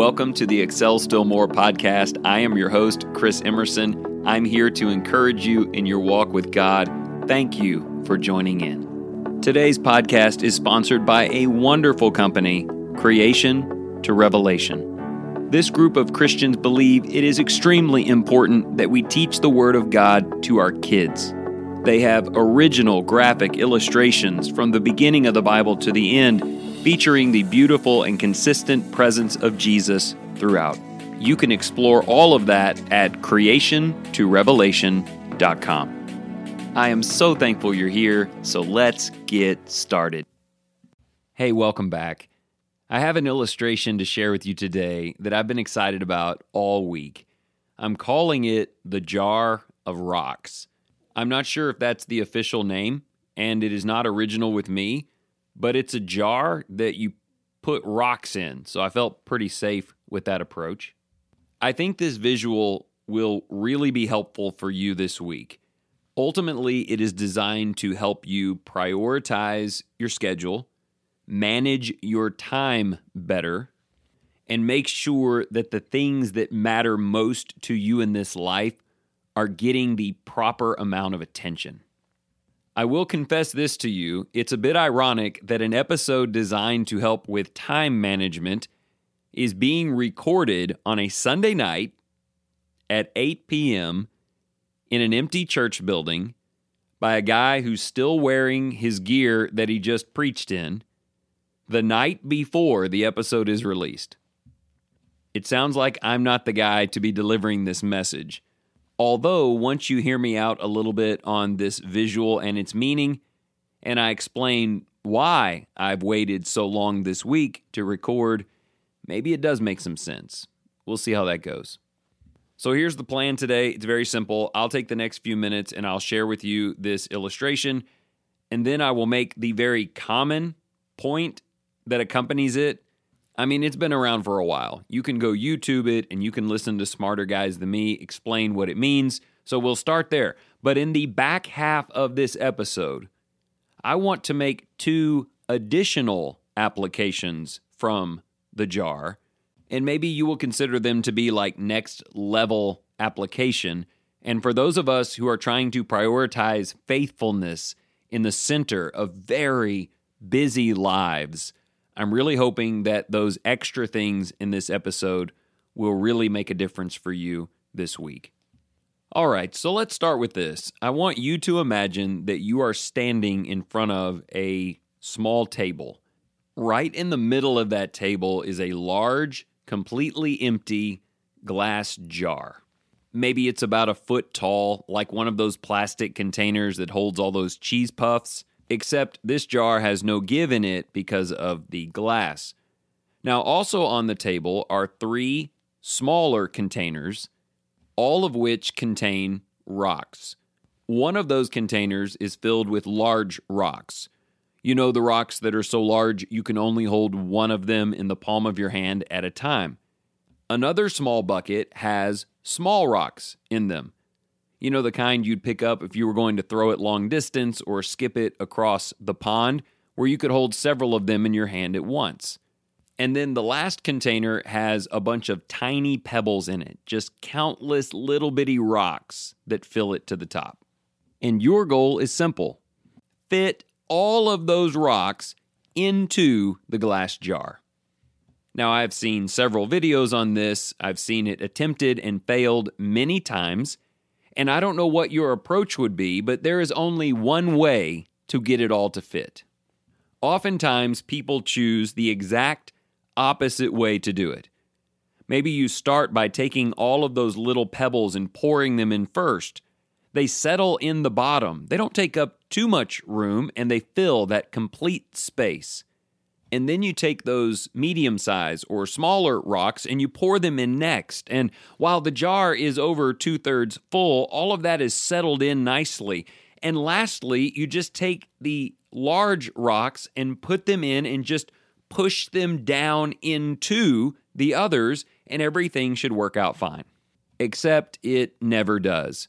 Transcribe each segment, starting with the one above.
Welcome to the Excel Still More podcast. I am your host, Chris Emerson. I'm here to encourage you in your walk with God. Thank you for joining in. Today's podcast is sponsored by a wonderful company, Creation to Revelation. This group of Christians believe it is extremely important that we teach the Word of God to our kids. They have original graphic illustrations from the beginning of the Bible to the end featuring the beautiful and consistent presence of Jesus throughout. You can explore all of that at creationtorevelation.com. I am so thankful you're here, so let's get started. Hey, welcome back. I have an illustration to share with you today that I've been excited about all week. I'm calling it the Jar of Rocks. I'm not sure if that's the official name, and it is not original with me but it's a jar that you put rocks in. So I felt pretty safe with that approach. I think this visual will really be helpful for you this week. Ultimately, it is designed to help you prioritize your schedule, manage your time better, and make sure that the things that matter most to you in this life are getting the proper amount of attention. I will confess this to you. It's a bit ironic that an episode designed to help with time management is being recorded on a Sunday night at 8 p.m. in an empty church building by a guy who's still wearing his gear that he just preached in the night before the episode is released. It sounds like I'm not the guy to be delivering this message. Although, once you hear me out a little bit on this visual and its meaning, and I explain why I've waited so long this week to record, maybe it does make some sense. We'll see how that goes. So here's the plan today. It's very simple. I'll take the next few minutes and I'll share with you this illustration, and then I will make the very common point that accompanies it I mean, it's been around for a while. You can go YouTube it and you can listen to smarter guys than me explain what it means. So we'll start there. But in the back half of this episode, I want to make two additional applications from the jar. And maybe you will consider them to be like next level application. And for those of us who are trying to prioritize faithfulness in the center of very busy lives, I'm really hoping that those extra things in this episode will really make a difference for you this week. All right, so let's start with this. I want you to imagine that you are standing in front of a small table. Right in the middle of that table is a large, completely empty glass jar. Maybe it's about a foot tall, like one of those plastic containers that holds all those cheese puffs except this jar has no give in it because of the glass. Now, also on the table are three smaller containers, all of which contain rocks. One of those containers is filled with large rocks. You know, the rocks that are so large you can only hold one of them in the palm of your hand at a time. Another small bucket has small rocks in them. You know, the kind you'd pick up if you were going to throw it long distance or skip it across the pond, where you could hold several of them in your hand at once. And then the last container has a bunch of tiny pebbles in it, just countless little bitty rocks that fill it to the top. And your goal is simple fit all of those rocks into the glass jar. Now, I've seen several videos on this. I've seen it attempted and failed many times. And I don't know what your approach would be, but there is only one way to get it all to fit. Oftentimes, people choose the exact opposite way to do it. Maybe you start by taking all of those little pebbles and pouring them in first. They settle in the bottom. They don't take up too much room and they fill that complete space and then you take those medium size or smaller rocks and you pour them in next. And while the jar is over two thirds full, all of that is settled in nicely. And lastly, you just take the large rocks and put them in and just push them down into the others, and everything should work out fine. Except it never does.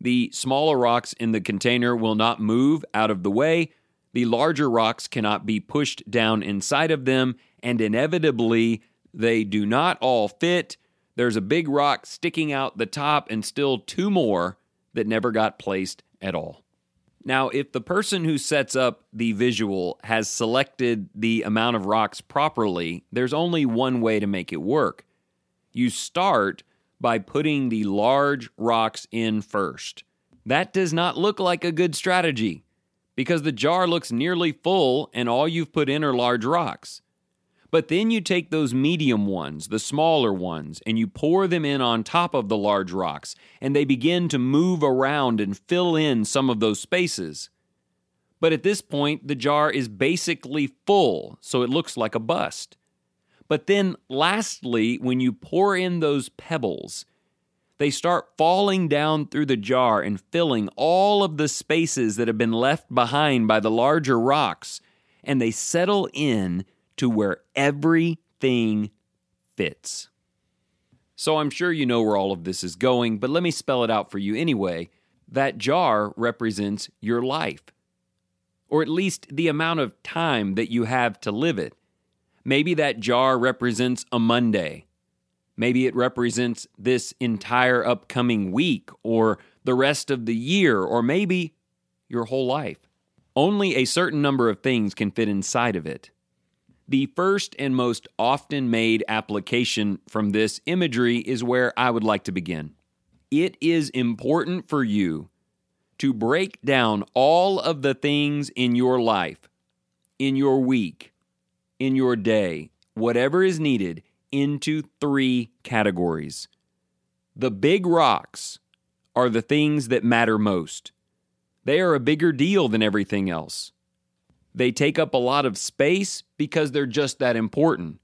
The smaller rocks in the container will not move out of the way the larger rocks cannot be pushed down inside of them, and inevitably, they do not all fit. There's a big rock sticking out the top, and still two more that never got placed at all. Now, if the person who sets up the visual has selected the amount of rocks properly, there's only one way to make it work. You start by putting the large rocks in first. That does not look like a good strategy because the jar looks nearly full and all you've put in are large rocks. But then you take those medium ones, the smaller ones, and you pour them in on top of the large rocks, and they begin to move around and fill in some of those spaces. But at this point, the jar is basically full, so it looks like a bust. But then, lastly, when you pour in those pebbles, they start falling down through the jar and filling all of the spaces that have been left behind by the larger rocks, and they settle in to where everything fits. So I'm sure you know where all of this is going, but let me spell it out for you anyway. That jar represents your life, or at least the amount of time that you have to live it. Maybe that jar represents a Monday. Maybe it represents this entire upcoming week or the rest of the year, or maybe your whole life. Only a certain number of things can fit inside of it. The first and most often made application from this imagery is where I would like to begin. It is important for you to break down all of the things in your life, in your week, in your day, whatever is needed, into three categories. The big rocks are the things that matter most. They are a bigger deal than everything else. They take up a lot of space because they're just that important.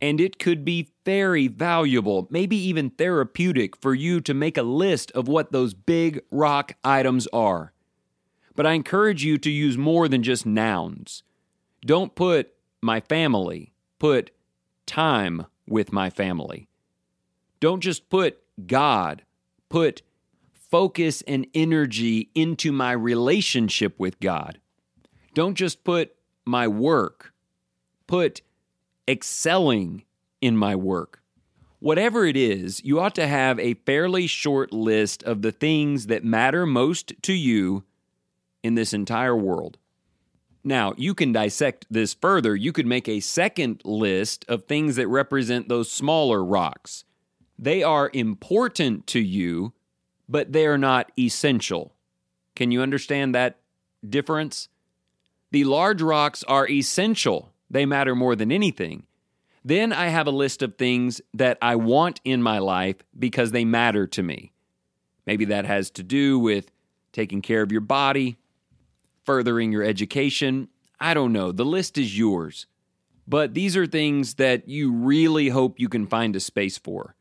And it could be very valuable, maybe even therapeutic, for you to make a list of what those big rock items are. But I encourage you to use more than just nouns. Don't put my family, put time with my family. Don't just put God, put focus and energy into my relationship with God. Don't just put my work, put excelling in my work. Whatever it is, you ought to have a fairly short list of the things that matter most to you in this entire world. Now, you can dissect this further. You could make a second list of things that represent those smaller rocks. They are important to you, but they are not essential. Can you understand that difference? The large rocks are essential, they matter more than anything. Then I have a list of things that I want in my life because they matter to me. Maybe that has to do with taking care of your body, furthering your education. I don't know. The list is yours. But these are things that you really hope you can find a space for.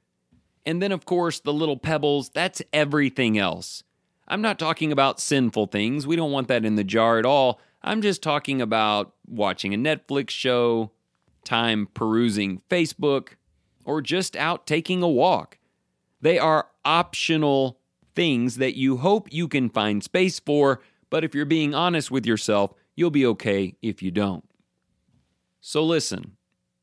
And then, of course, the little pebbles, that's everything else. I'm not talking about sinful things. We don't want that in the jar at all. I'm just talking about watching a Netflix show, time perusing Facebook, or just out taking a walk. They are optional things that you hope you can find space for, but if you're being honest with yourself, you'll be okay if you don't. So listen,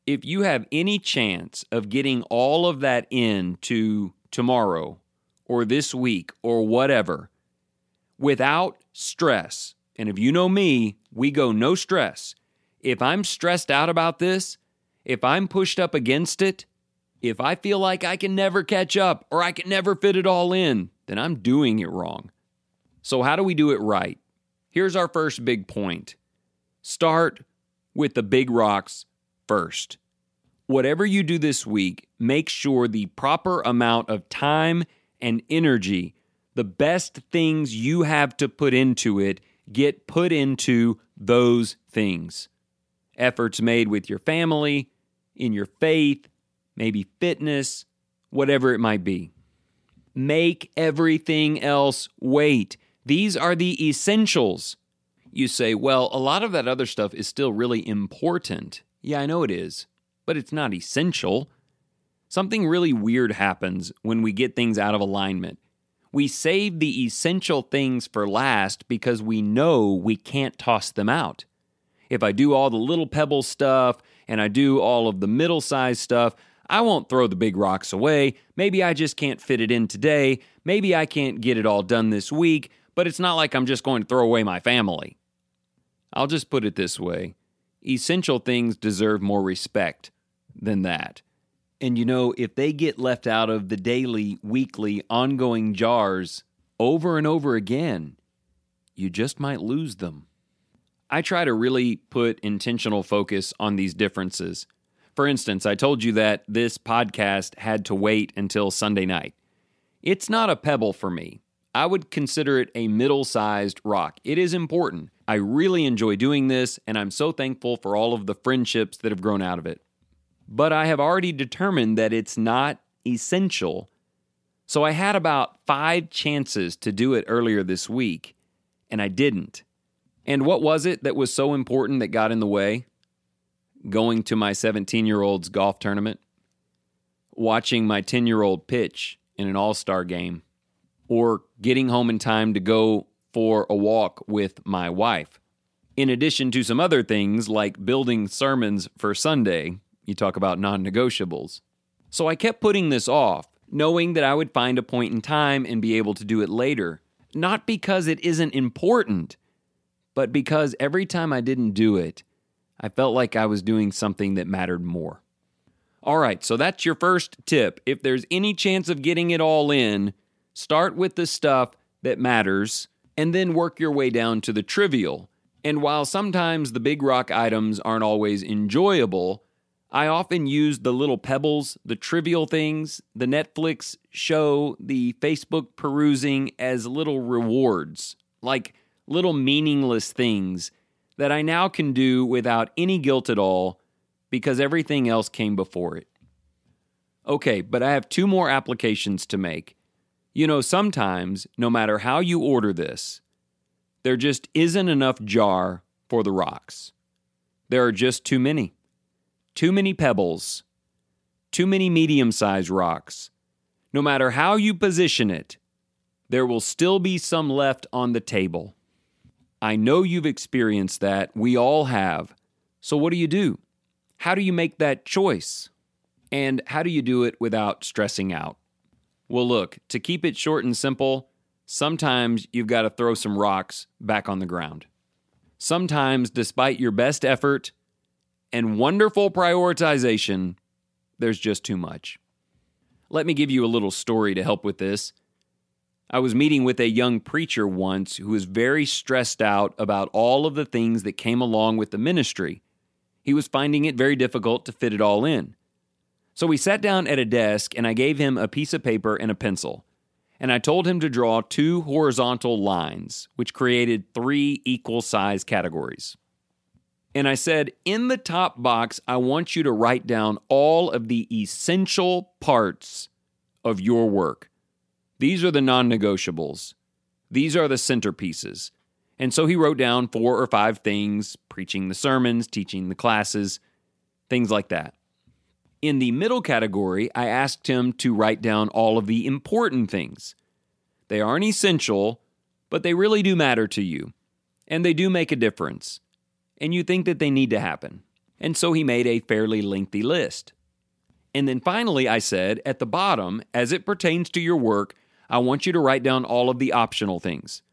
if you have any chance of getting all of that in to tomorrow or this week or whatever without stress, and if you know me, we go no stress. If I'm stressed out about this, if I'm pushed up against it, if I feel like I can never catch up or I can never fit it all in, then I'm doing it wrong. So, how do we do it right? Here's our first big point start with the big rocks first. Whatever you do this week, make sure the proper amount of time and energy, the best things you have to put into it, get put into those things. Efforts made with your family, in your faith, maybe fitness, whatever it might be. Make everything else wait. These are the essentials. You say, well, a lot of that other stuff is still really important. Yeah, I know it is, but it's not essential. Something really weird happens when we get things out of alignment. We save the essential things for last because we know we can't toss them out. if I do all the little pebble stuff and I do all of the middle sized stuff, I won't throw the big rocks away. Maybe I just can't fit it in today. Maybe I can't get it all done this week, but it's not like I'm just going to throw away my family. I'll just put it this way essential things deserve more respect than that. And you know, if they get left out of the daily, weekly, ongoing jars over and over again, you just might lose them. I try to really put intentional focus on these differences. For instance, I told you that this podcast had to wait until Sunday night. It's not a pebble for me. I would consider it a middle sized rock. It is important. I really enjoy doing this, and I'm so thankful for all of the friendships that have grown out of it but I have already determined that it's not essential. So I had about five chances to do it earlier this week, and I didn't. And what was it that was so important that got in the way? Going to my 17 year old's golf tournament, watching my 10 year old pitch in an all star game, or getting home in time to go for a walk with my wife. In addition to some other things like building sermons for Sunday, you talk about non negotiables. So I kept putting this off, knowing that I would find a point in time and be able to do it later. Not because it isn't important, but because every time I didn't do it, I felt like I was doing something that mattered more. All right, so that's your first tip. If there's any chance of getting it all in, start with the stuff that matters and then work your way down to the trivial. And while sometimes the big rock items aren't always enjoyable, I often use the little pebbles, the trivial things, the Netflix show, the Facebook perusing as little rewards, like little meaningless things that I now can do without any guilt at all because everything else came before it. Okay, but I have two more applications to make. You know, sometimes, no matter how you order this, there just isn't enough jar for the rocks. There are just too many too many pebbles, too many medium sized rocks. No matter how you position it, there will still be some left on the table. I know you've experienced that. We all have. So, what do you do? How do you make that choice? And how do you do it without stressing out? Well, look, to keep it short and simple, sometimes you've got to throw some rocks back on the ground. Sometimes, despite your best effort, and wonderful prioritization, there's just too much. Let me give you a little story to help with this. I was meeting with a young preacher once who was very stressed out about all of the things that came along with the ministry. He was finding it very difficult to fit it all in. So we sat down at a desk and I gave him a piece of paper and a pencil. And I told him to draw two horizontal lines, which created three equal size categories. And I said, in the top box, I want you to write down all of the essential parts of your work. These are the non negotiables, these are the centerpieces. And so he wrote down four or five things preaching the sermons, teaching the classes, things like that. In the middle category, I asked him to write down all of the important things. They aren't essential, but they really do matter to you, and they do make a difference and you think that they need to happen. And so he made a fairly lengthy list. And then finally, I said, at the bottom, as it pertains to your work, I want you to write down all of the optional things.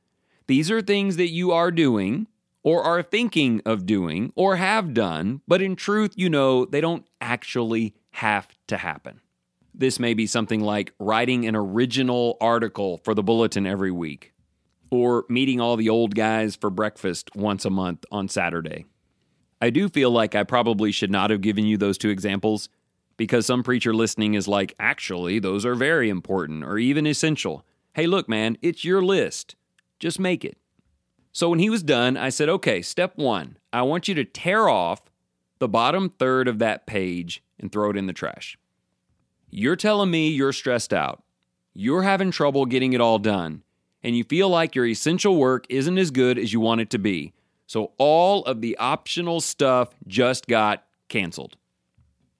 These are things that you are doing, or are thinking of doing, or have done, but in truth, you know they don't actually have to happen. This may be something like writing an original article for the bulletin every week, or meeting all the old guys for breakfast once a month on Saturday. I do feel like I probably should not have given you those two examples because some preacher listening is like, actually, those are very important or even essential. Hey, look, man, it's your list. Just make it. So when he was done, I said, okay, step one, I want you to tear off the bottom third of that page and throw it in the trash. You're telling me you're stressed out. You're having trouble getting it all done and you feel like your essential work isn't as good as you want it to be. So all of the optional stuff just got canceled.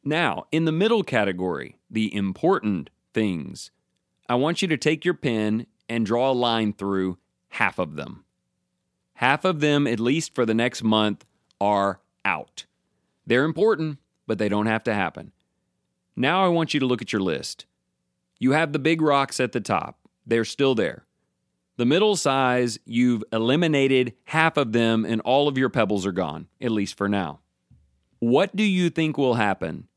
Now, in the middle category, the important things, I want you to take your pen and draw a line through half of them. Half of them, at least for the next month, are out. They're important, but they don't have to happen. Now I want you to look at your list. You have the big rocks at the top, they're still there. The middle size, you've eliminated half of them and all of your pebbles are gone, at least for now. What do you think will happen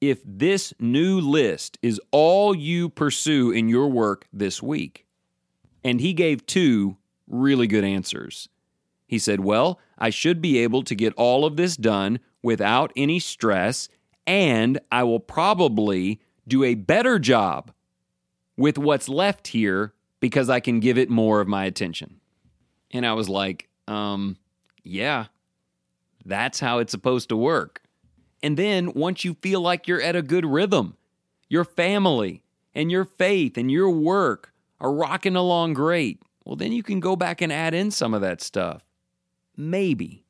if this new list is all you pursue in your work this week? And he gave two really good answers. He said, Well, I should be able to get all of this done without any stress, and I will probably do a better job with what's left here because I can give it more of my attention. And I was like, um, yeah, that's how it's supposed to work. And then once you feel like you're at a good rhythm, your family and your faith and your work are rocking along great, well, then you can go back and add in some of that stuff. Maybe.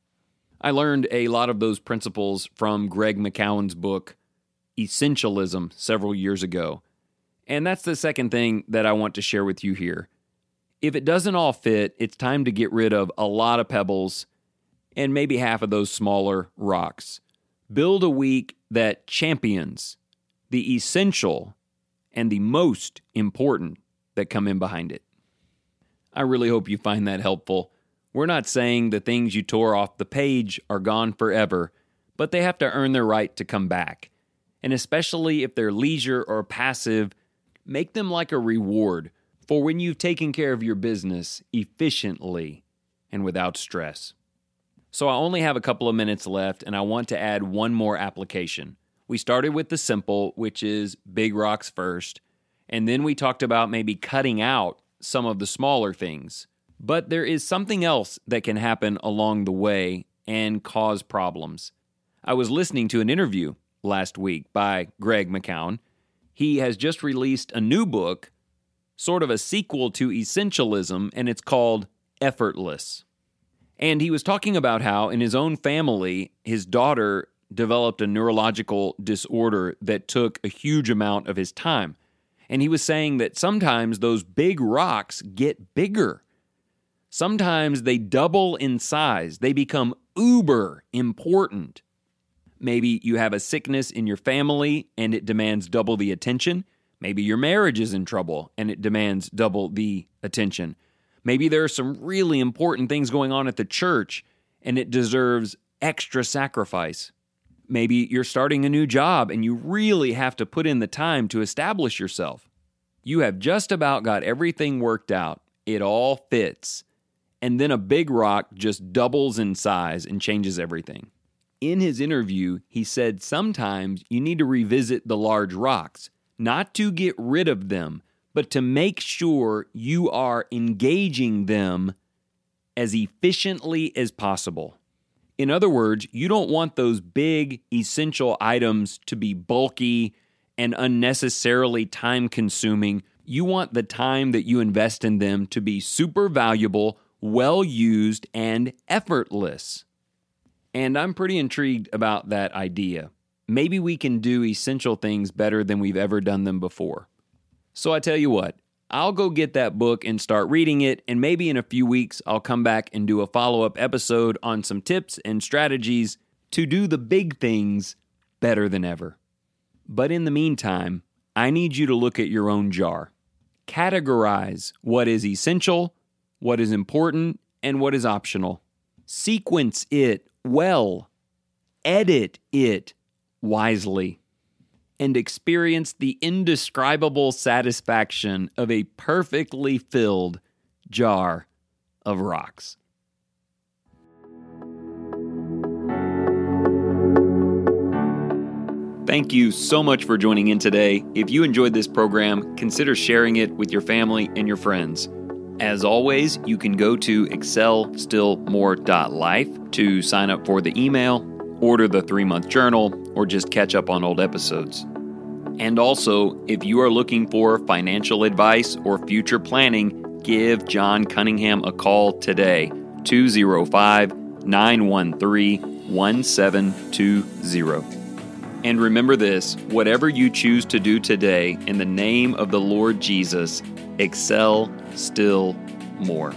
I learned a lot of those principles from Greg McKeown's book, Essentialism, several years ago. And that's the second thing that I want to share with you here. If it doesn't all fit, it's time to get rid of a lot of pebbles and maybe half of those smaller rocks. Build a week that champions the essential and the most important that come in behind it. I really hope you find that helpful. We're not saying the things you tore off the page are gone forever, but they have to earn their right to come back. And especially if they're leisure or passive, Make them like a reward for when you've taken care of your business efficiently and without stress. So I only have a couple of minutes left, and I want to add one more application. We started with the simple, which is big rocks first, and then we talked about maybe cutting out some of the smaller things. But there is something else that can happen along the way and cause problems. I was listening to an interview last week by Greg McKeown, he has just released a new book, sort of a sequel to Essentialism, and it's called Effortless. And he was talking about how in his own family, his daughter developed a neurological disorder that took a huge amount of his time. And he was saying that sometimes those big rocks get bigger. Sometimes they double in size, they become uber important. Maybe you have a sickness in your family and it demands double the attention. Maybe your marriage is in trouble and it demands double the attention. Maybe there are some really important things going on at the church and it deserves extra sacrifice. Maybe you're starting a new job and you really have to put in the time to establish yourself. You have just about got everything worked out, it all fits. And then a big rock just doubles in size and changes everything in his interview, he said sometimes you need to revisit the large rocks, not to get rid of them, but to make sure you are engaging them as efficiently as possible. In other words, you don't want those big, essential items to be bulky and unnecessarily time consuming. You want the time that you invest in them to be super valuable, well used, and effortless. And I'm pretty intrigued about that idea. Maybe we can do essential things better than we've ever done them before. So I tell you what, I'll go get that book and start reading it, and maybe in a few weeks I'll come back and do a follow up episode on some tips and strategies to do the big things better than ever. But in the meantime, I need you to look at your own jar. Categorize what is essential, what is important, and what is optional. Sequence it well, edit it wisely, and experience the indescribable satisfaction of a perfectly filled jar of rocks. Thank you so much for joining in today. If you enjoyed this program, consider sharing it with your family and your friends. As always, you can go to excelstillmore.life to sign up for the email, order the three month journal, or just catch up on old episodes. And also, if you are looking for financial advice or future planning, give John Cunningham a call today 205 913 1720. And remember this whatever you choose to do today in the name of the Lord Jesus, excel still more.